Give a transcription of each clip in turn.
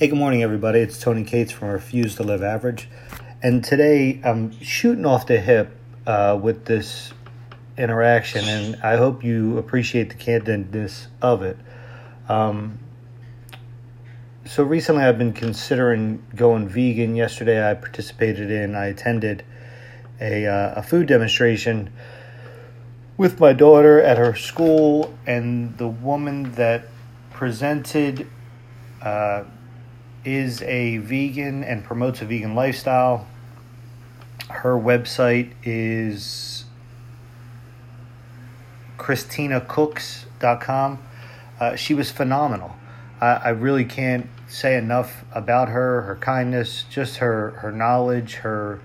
Hey, good morning, everybody. It's Tony Cates from Refuse to Live Average. And today I'm shooting off the hip uh, with this interaction, and I hope you appreciate the candidness of it. Um, so recently I've been considering going vegan. Yesterday I participated in, I attended a, uh, a food demonstration with my daughter at her school, and the woman that presented uh, is a vegan and promotes a vegan lifestyle. Her website is christinacooks.com. Uh, she was phenomenal. I, I really can't say enough about her, her kindness, just her, her knowledge, her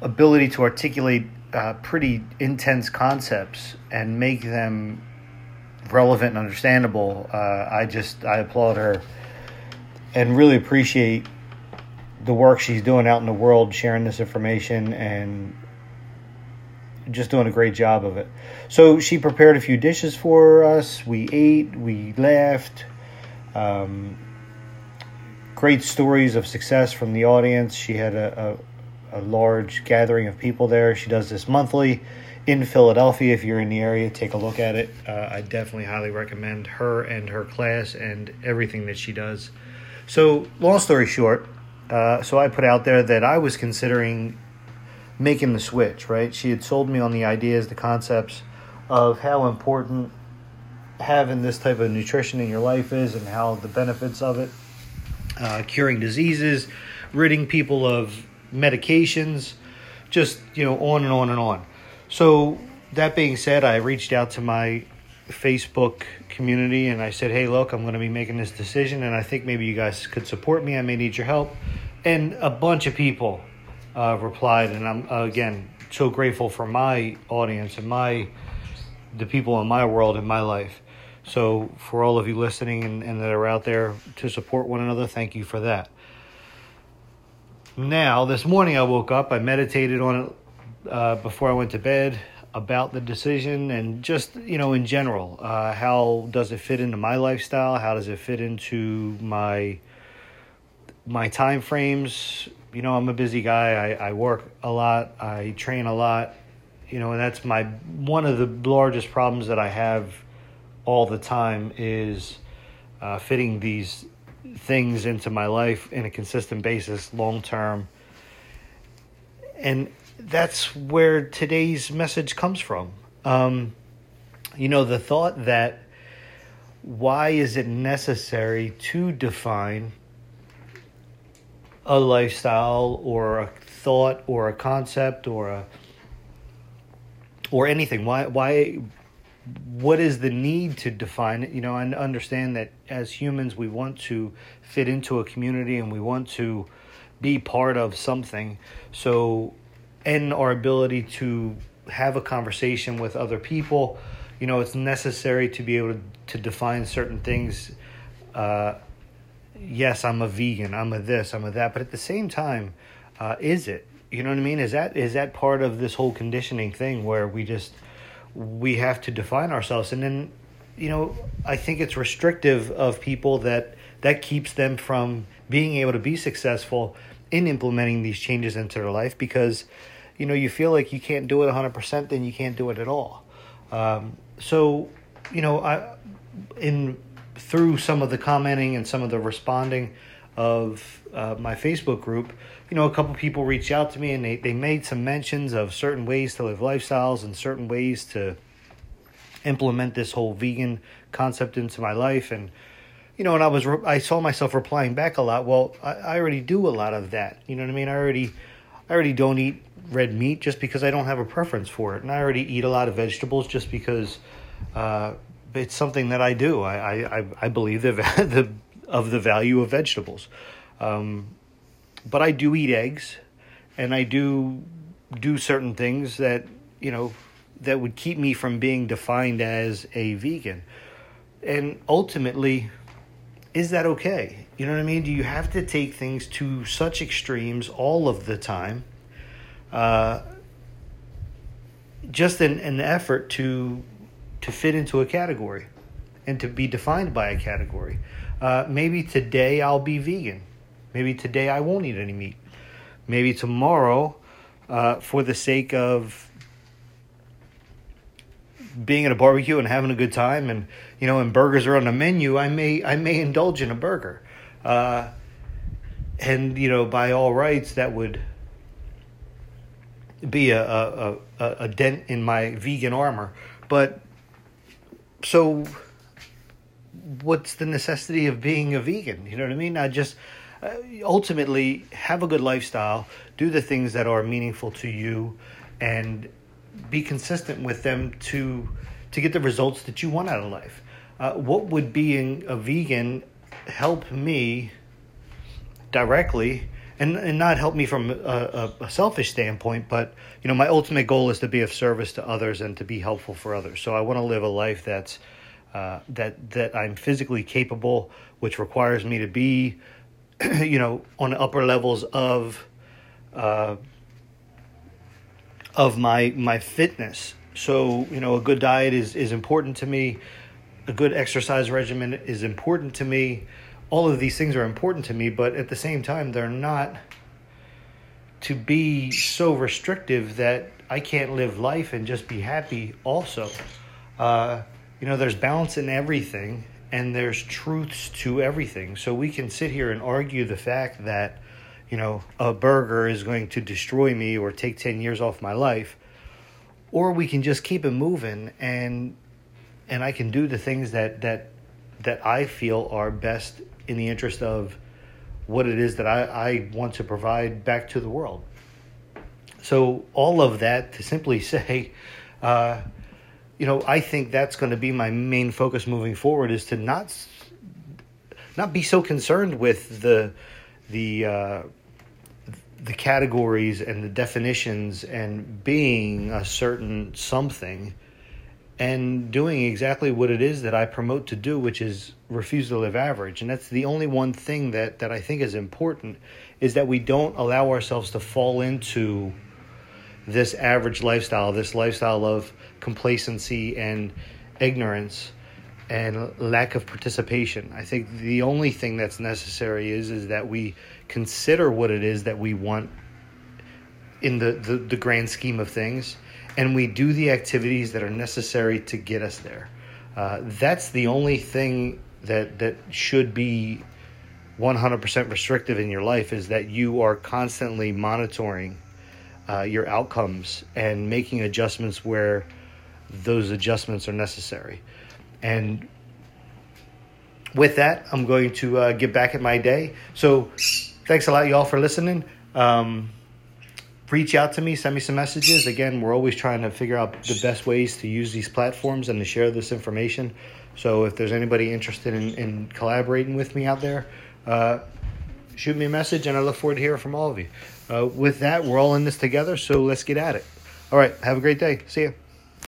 ability to articulate uh, pretty intense concepts and make them relevant and understandable. Uh, I just I applaud her and really appreciate the work she's doing out in the world, sharing this information and just doing a great job of it. So she prepared a few dishes for us. We ate, we laughed. Um, great stories of success from the audience. She had a, a, a large gathering of people there. She does this monthly in Philadelphia. If you're in the area, take a look at it. Uh, I definitely highly recommend her and her class and everything that she does. So, long story short, uh, so I put out there that I was considering making the switch, right? She had sold me on the ideas, the concepts of how important having this type of nutrition in your life is and how the benefits of it, uh, curing diseases, ridding people of medications, just, you know, on and on and on. So, that being said, I reached out to my Facebook community and I said, hey, look, I'm going to be making this decision and I think maybe you guys could support me. I may need your help. And a bunch of people uh, replied, and I'm, uh, again, so grateful for my audience and my the people in my world in my life. So, for all of you listening and, and that are out there to support one another, thank you for that. Now, this morning I woke up, I meditated on it uh, before I went to bed about the decision and just you know in general uh, how does it fit into my lifestyle? How does it fit into my my time frames? You know i'm a busy guy. I, I work a lot. I train a lot. You know and that's my one of the largest problems that i have all the time is uh, fitting these things into my life in a consistent basis long term. And that's where today's message comes from. Um, you know, the thought that why is it necessary to define a lifestyle or a thought or a concept or a or anything? Why why what is the need to define it? You know and understand that as humans we want to fit into a community and we want to be part of something. So and our ability to have a conversation with other people. You know, it's necessary to be able to, to define certain things. Uh, yes, I'm a vegan. I'm a this. I'm a that. But at the same time, uh, is it? You know what I mean? Is that is that part of this whole conditioning thing where we just we have to define ourselves, and then you know I think it's restrictive of people that that keeps them from being able to be successful in implementing these changes into their life because you know you feel like you can't do it 100% then you can't do it at all. Um, so you know i in through some of the commenting and some of the responding of uh, my facebook group you know a couple people reached out to me and they, they made some mentions of certain ways to live lifestyles and certain ways to implement this whole vegan concept into my life. And you know and i was i saw myself replying back a lot well I, I already do a lot of that you know what i mean i already i already don't eat red meat just because I don't have a preference for it. And I already eat a lot of vegetables just because uh, it's something that I do. I, I, I believe the, the, of the value of vegetables. Um, but I do eat eggs and I do do certain things that, you know, that would keep me from being defined as a vegan. And ultimately, is that okay? You know what I mean? Do you have to take things to such extremes all of the time? uh, just an, an effort to to fit into a category. and to be defined by a category. Uh, maybe today I'll be vegan. Maybe today I won't eat any meat. Maybe tomorrow, uh, for the sake of being at a barbecue and having a good time, and you know, and burgers are on the menu, I may I may indulge in a burger. Uh, and you know, by all rights, that would be a, a, a, a dent in my vegan armor. But so, what's the necessity of being a vegan? You know what I mean? I just uh, ultimately have a good lifestyle, do the things that are meaningful to you, and be consistent with them to to get the results that you want out of life. Uh, what would being a vegan help me directly? and and not help me from a, a, selfish standpoint, but you know my ultimate goal is to be of service to others and to be helpful for others. So I want to live a life that's uh, that that I'm physically capable, which requires me to be, you know, on upper levels of uh, of my my fitness. So you know, a good diet is is important to me. A good exercise regimen is important to me all of these things are important to me, but at the same time, they're not to be so restrictive that I can't live life and just be happy, also. Uh, you know, there's balance in everything and there's truths to everything. So we can sit here and argue the fact that, you know, a burger is going to destroy me or take 10 years off my life, or we can just keep it moving and and I can do the things that that that I feel are best in the interest of what it is that I, I want to provide back to the world. So, all of that to simply say, uh, you know, I think that's going to be my main focus moving forward is to not not be so concerned with the the uh, the categories and the definitions and being a certain something and doing exactly what it is that I promote to do, which is refuse to live average. And that's the only one thing that, that I think is important is that we don't allow ourselves to fall into this average lifestyle, this lifestyle of complacency and ignorance and lack of participation. I think the only thing that's necessary is is that we consider what it is that we want in the, the, the grand scheme of things and we do the activities that are necessary to get us there. Uh, that's the only thing that that should be 100% restrictive in your life is that you are constantly monitoring uh, your outcomes and making adjustments where those adjustments are necessary. And with that, I'm going to uh, get back at my day. So, thanks a lot, y'all, for listening. Um, reach out to me, send me some messages. Again, we're always trying to figure out the best ways to use these platforms and to share this information. So if there's anybody interested in, in collaborating with me out there, uh, shoot me a message and I look forward to hearing from all of you. Uh, with that, we're all in this together, so let's get at it. All right, have a great day. See you.